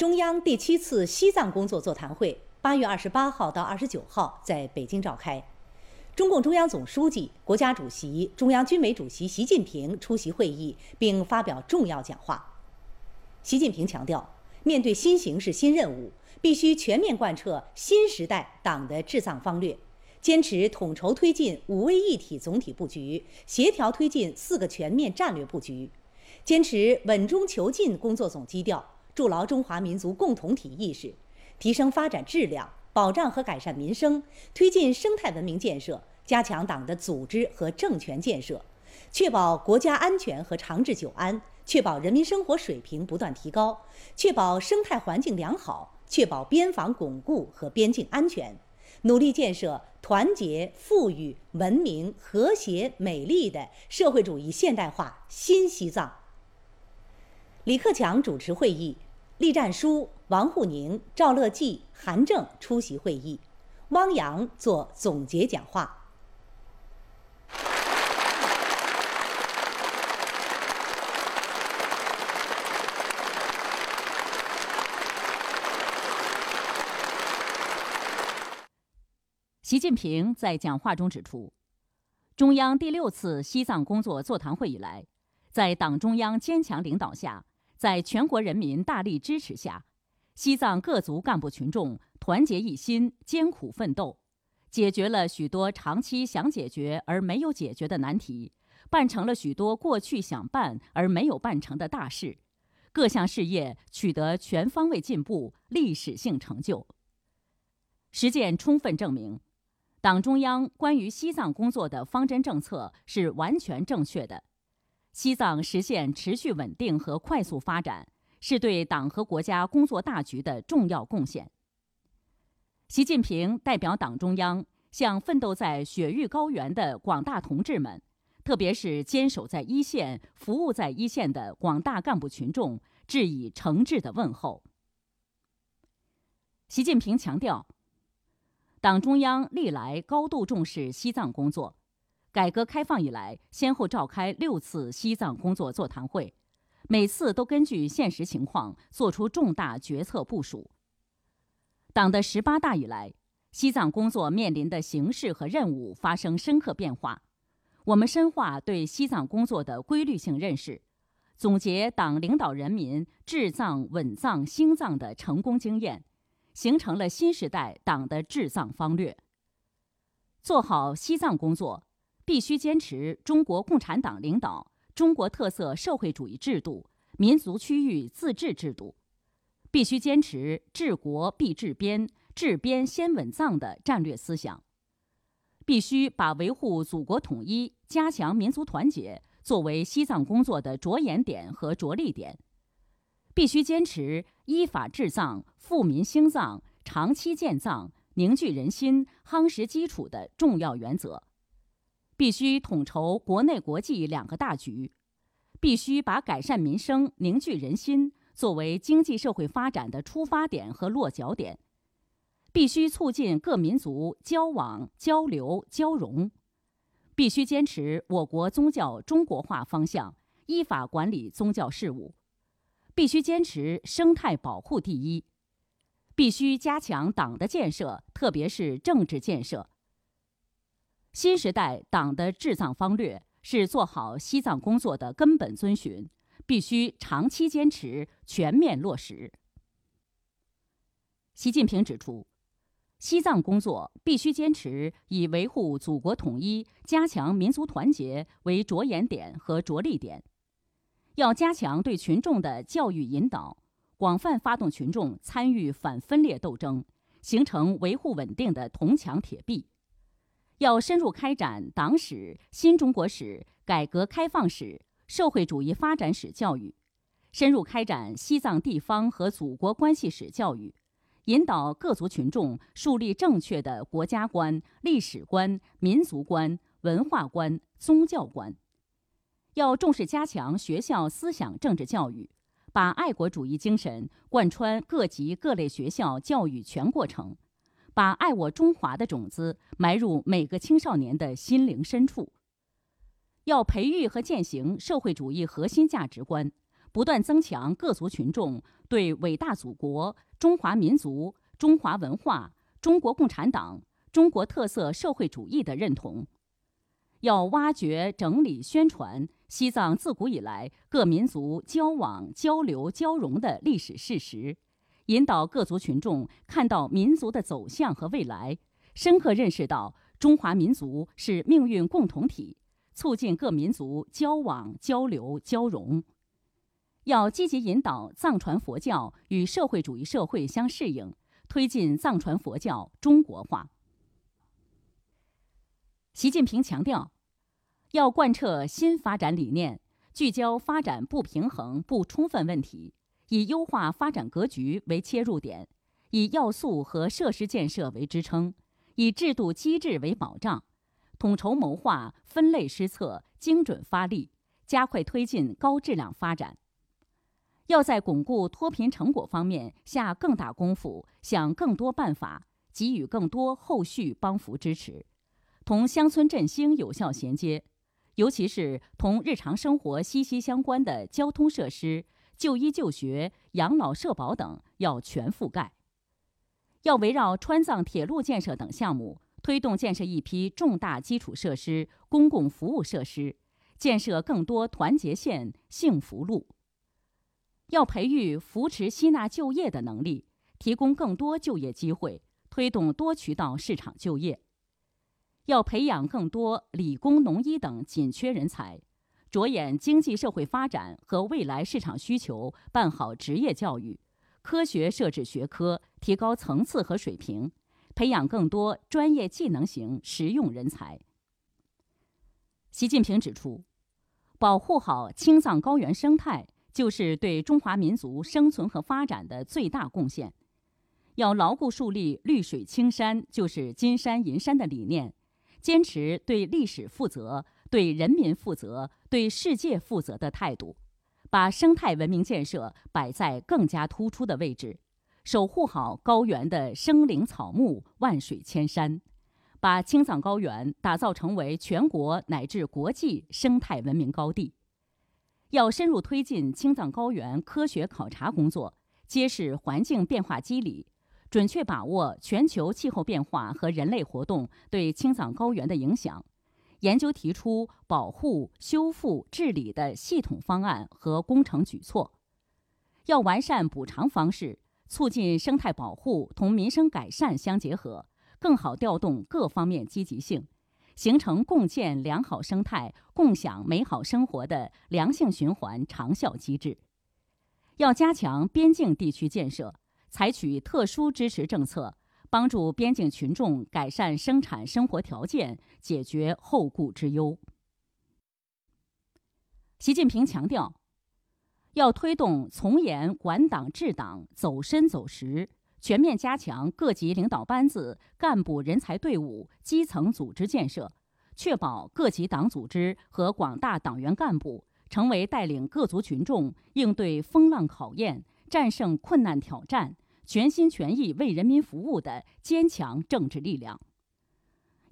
中央第七次西藏工作座谈会八月二十八号到二十九号在北京召开，中共中央总书记、国家主席、中央军委主席习近平出席会议并发表重要讲话。习近平强调，面对新形势新任务，必须全面贯彻新时代党的治藏方略，坚持统筹推进五位一体总体布局，协调推进四个全面战略布局，坚持稳中求进工作总基调。筑牢中华民族共同体意识，提升发展质量，保障和改善民生，推进生态文明建设，加强党的组织和政权建设，确保国家安全和长治久安，确保人民生活水平不断提高，确保生态环境良好，确保边防巩固和边境安全，努力建设团结、富裕、文明、和谐、美丽的社会主义现代化新西藏。李克强主持会议，栗战书、王沪宁、赵乐际、韩正出席会议，汪洋做总结讲话。习近平在讲话中指出，中央第六次西藏工作座谈会以来，在党中央坚强领导下。在全国人民大力支持下，西藏各族干部群众团结一心、艰苦奋斗，解决了许多长期想解决而没有解决的难题，办成了许多过去想办而没有办成的大事，各项事业取得全方位进步、历史性成就。实践充分证明，党中央关于西藏工作的方针政策是完全正确的。西藏实现持续稳定和快速发展，是对党和国家工作大局的重要贡献。习近平代表党中央向奋斗在雪域高原的广大同志们，特别是坚守在一线、服务在一线的广大干部群众，致以诚挚的问候。习近平强调，党中央历来高度重视西藏工作。改革开放以来，先后召开六次西藏工作座谈会，每次都根据现实情况作出重大决策部署。党的十八大以来，西藏工作面临的形势和任务发生深刻变化，我们深化对西藏工作的规律性认识，总结党领导人民治藏稳藏兴藏的成功经验，形成了新时代党的治藏方略。做好西藏工作。必须坚持中国共产党领导、中国特色社会主义制度、民族区域自治制度，必须坚持治国必治边、治边先稳藏的战略思想，必须把维护祖国统一、加强民族团结作为西藏工作的着眼点和着力点，必须坚持依法治藏、富民兴藏、长期建藏、凝聚人心、夯实基础的重要原则。必须统筹国内国际两个大局，必须把改善民生、凝聚人心作为经济社会发展的出发点和落脚点，必须促进各民族交往、交流、交融，必须坚持我国宗教中国化方向，依法管理宗教事务，必须坚持生态保护第一，必须加强党的建设，特别是政治建设。新时代党的治藏方略是做好西藏工作的根本遵循，必须长期坚持、全面落实。习近平指出，西藏工作必须坚持以维护祖国统一、加强民族团结为着眼点和着力点，要加强对群众的教育引导，广泛发动群众参与反分裂斗争，形成维护稳定的铜墙铁壁。要深入开展党史、新中国史、改革开放史、社会主义发展史教育，深入开展西藏地方和祖国关系史教育，引导各族群众树立正确的国家观、历史观、民族观、文化观、宗教观。要重视加强学校思想政治教育，把爱国主义精神贯穿各级各类学校教育全过程。把爱我中华的种子埋入每个青少年的心灵深处。要培育和践行社会主义核心价值观，不断增强各族群众对伟大祖国、中华民族、中华文化、中国共产党、中国特色社会主义的认同。要挖掘、整理、宣传西藏自古以来各民族交往、交流、交融的历史事实，引导各族群众看到民族的走向和未来，深刻认识到中华民族是命运共同体，促进各民族交往、交流、交融。要积极引导藏传佛教与社会主义社会相适应，推进藏传佛教中国化。习近平强调，要贯彻新发展理念，聚焦发展不平衡不充分问题，以优化发展格局为切入点，以要素和设施建设为支撑，以制度机制为保障，统筹谋划、分类施策、精准发力，加快推进高质量发展。要在巩固脱贫成果方面下更大功夫，想更多办法，给予更多后续帮扶支持。同乡村振兴有效衔接，尤其是同日常生活息息相关的交通设施、就医就学、养老社保等要全覆盖。要围绕川藏铁路建设等项目，推动建设一批重大基础设施、公共服务设施，建设更多团结线、幸福路。要培育扶持吸纳就业的能力，提供更多就业机会，推动多渠道市场就业。要培养更多理工、农医等紧缺人才，着眼经济社会发展和未来市场需求，办好职业教育，科学设置学科，提高层次和水平，培养更多专业技能型实用人才。习近平指出，保护好青藏高原生态，就是对中华民族生存和发展的最大贡献。要牢固树立“绿水青山就是金山银山”的理念。坚持对历史负责、对人民负责、对世界负责的态度，把生态文明建设摆在更加突出的位置，守护好高原的生灵草木、万水千山，把青藏高原打造成为全国乃至国际生态文明高地。要深入推进青藏高原科学考察工作，揭示环境变化机理。准确把握全球气候变化和人类活动对青藏高原的影响，研究提出保护、修复、治理的系统方案和工程举措。要完善补偿方式，促进生态保护同民生改善相结合，更好调动各方面积极性，形成共建良好生态、共享美好生活的良性循环长效机制。要加强边境地区建设。采取特殊支持政策，帮助边境群众改善生产生活条件，解决后顾之忧。习近平强调，要推动从严管党治党走深走实，全面加强各级领导班子、干部人才队伍、基层组织建设，确保各级党组织和广大党员干部成为带领各族群众应对风浪考验。战胜困难挑战，全心全意为人民服务的坚强政治力量。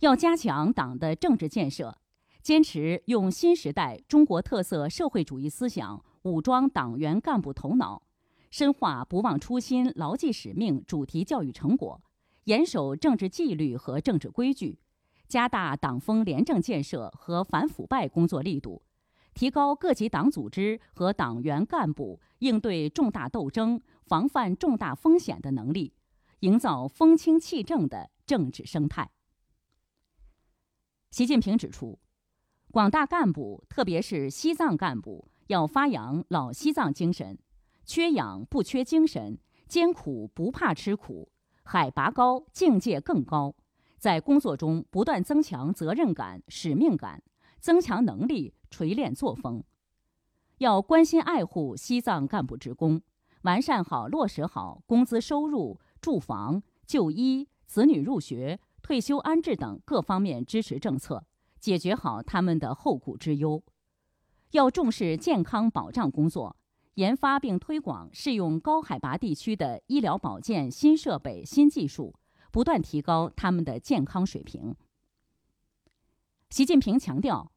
要加强党的政治建设，坚持用新时代中国特色社会主义思想武装党员干部头脑，深化不忘初心、牢记使命主题教育成果，严守政治纪律和政治规矩，加大党风廉政建设和反腐败工作力度。提高各级党组织和党员干部应对重大斗争、防范重大风险的能力，营造风清气正的政治生态。习近平指出，广大干部，特别是西藏干部，要发扬老西藏精神，缺氧不缺精神，艰苦不怕吃苦，海拔高境界更高，在工作中不断增强责任感、使命感。增强能力，锤炼作风，要关心爱护西藏干部职工，完善好、落实好工资收入、住房、就医、子女入学、退休安置等各方面支持政策，解决好他们的后顾之忧。要重视健康保障工作，研发并推广适用高海拔地区的医疗保健新设备、新技术，不断提高他们的健康水平。习近平强调，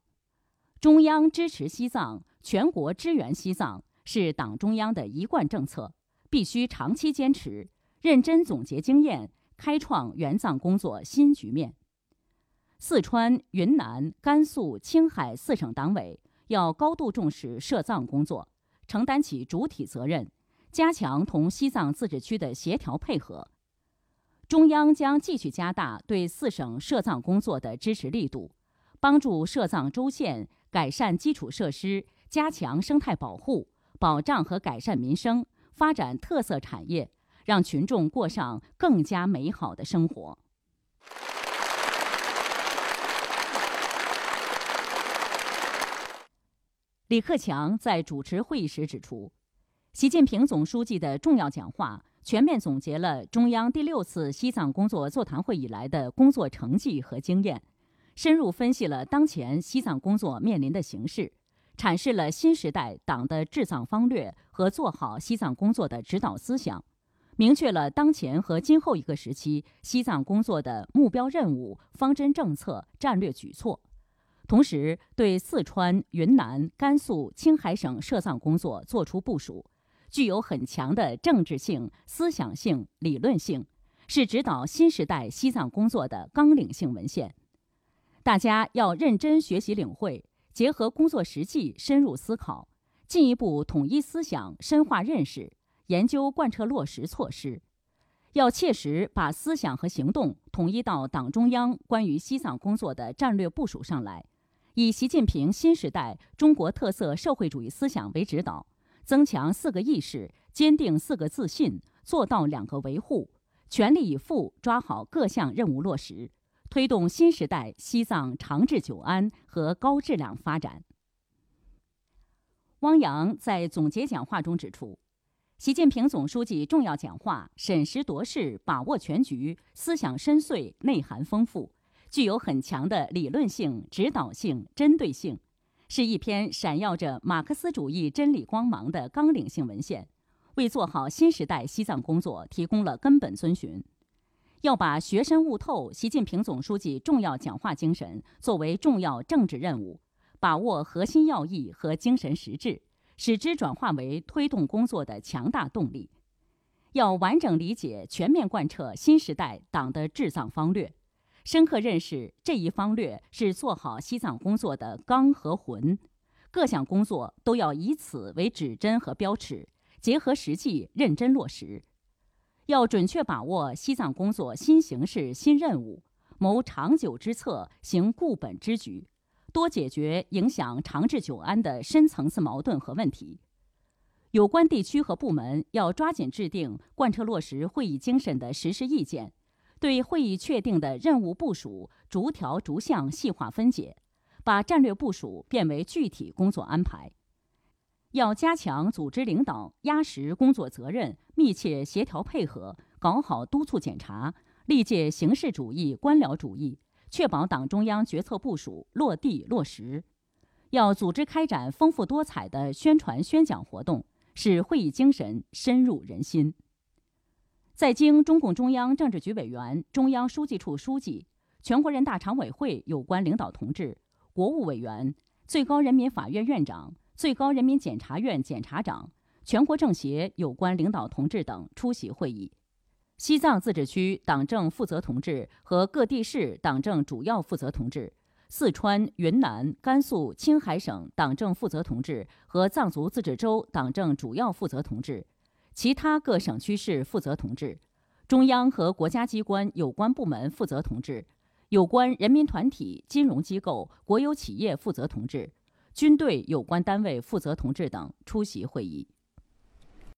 中央支持西藏，全国支援西藏，是党中央的一贯政策，必须长期坚持，认真总结经验，开创援藏工作新局面。四川、云南、甘肃、青海四省党委要高度重视涉藏工作，承担起主体责任，加强同西藏自治区的协调配合。中央将继续加大对四省涉藏工作的支持力度，帮助涉藏州县改善基础设施，加强生态保护，保障和改善民生，发展特色产业，让群众过上更加美好的生活。李克强在主持会议时指出，习近平总书记的重要讲话全面总结了中央第六次西藏工作座谈会以来的工作成绩和经验，深入分析了当前西藏工作面临的形势，阐释了新时代党的治藏方略和做好西藏工作的指导思想，明确了当前和今后一个时期西藏工作的目标任务、方针政策、战略举措。同时，对四川、云南、甘肃、青海省涉藏工作作出部署，具有很强的政治性、思想性、理论性，是指导新时代西藏工作的纲领性文献。大家要认真学习领会，结合工作实际深入思考，进一步统一思想、深化认识，研究贯彻落实措施。要切实把思想和行动统一到党中央关于西藏工作的战略部署上来。以习近平新时代中国特色社会主义思想为指导，增强四个意识，坚定四个自信，做到两个维护，全力以赴抓好各项任务落实，推动新时代西藏长治久安和高质量发展。汪洋在总结讲话中指出，习近平总书记重要讲话审时度势，把握全局，思想深邃，内涵丰富。具有很强的理论性、指导性、针对性，是一篇闪耀着马克思主义真理光芒的纲领性文献，为做好新时代西藏工作提供了根本遵循。要把学深悟透习近平总书记重要讲话精神作为重要政治任务，把握核心要义和精神实质，使之转化为推动工作的强大动力。要完整理解、全面贯彻新时代党的治藏方略。深刻认识这一方略是做好西藏工作的纲和魂，各项工作都要以此为指针和标尺，结合实际认真落实。要准确把握西藏工作新形势新任务，谋长久之策，行固本之举，多解决影响长治久安的深层次矛盾和问题。有关地区和部门要抓紧制定贯彻落实会议精神的实施意见。对会议确定的任务部署逐条逐项细化分解，把战略部署变为具体工作安排。要加强组织领导，压实工作责任，密切协调配合，搞好督促检查，力戒形式主义、官僚主义，确保党中央决策部署落地落实。要组织开展丰富多彩的宣传宣讲活动，使会议精神深入人心。在经中共中央政治局委员、中央书记处书记、全国人大常委会有关领导同志、国务委员、最高人民法院院长、最高人民检察院检察长、全国政协有关领导同志等出席会议。西藏自治区党政负责同志和各地市党政主要负责同志、四川、云南、甘肃、青海省党政负责同志和藏族自治州党政主要负责同志。其他各省区市负责同志，中央和国家机关有关部门负责同志，有关人民团体、金融机构、国有企业负责同志，军队有关单位负责同志等出席会议。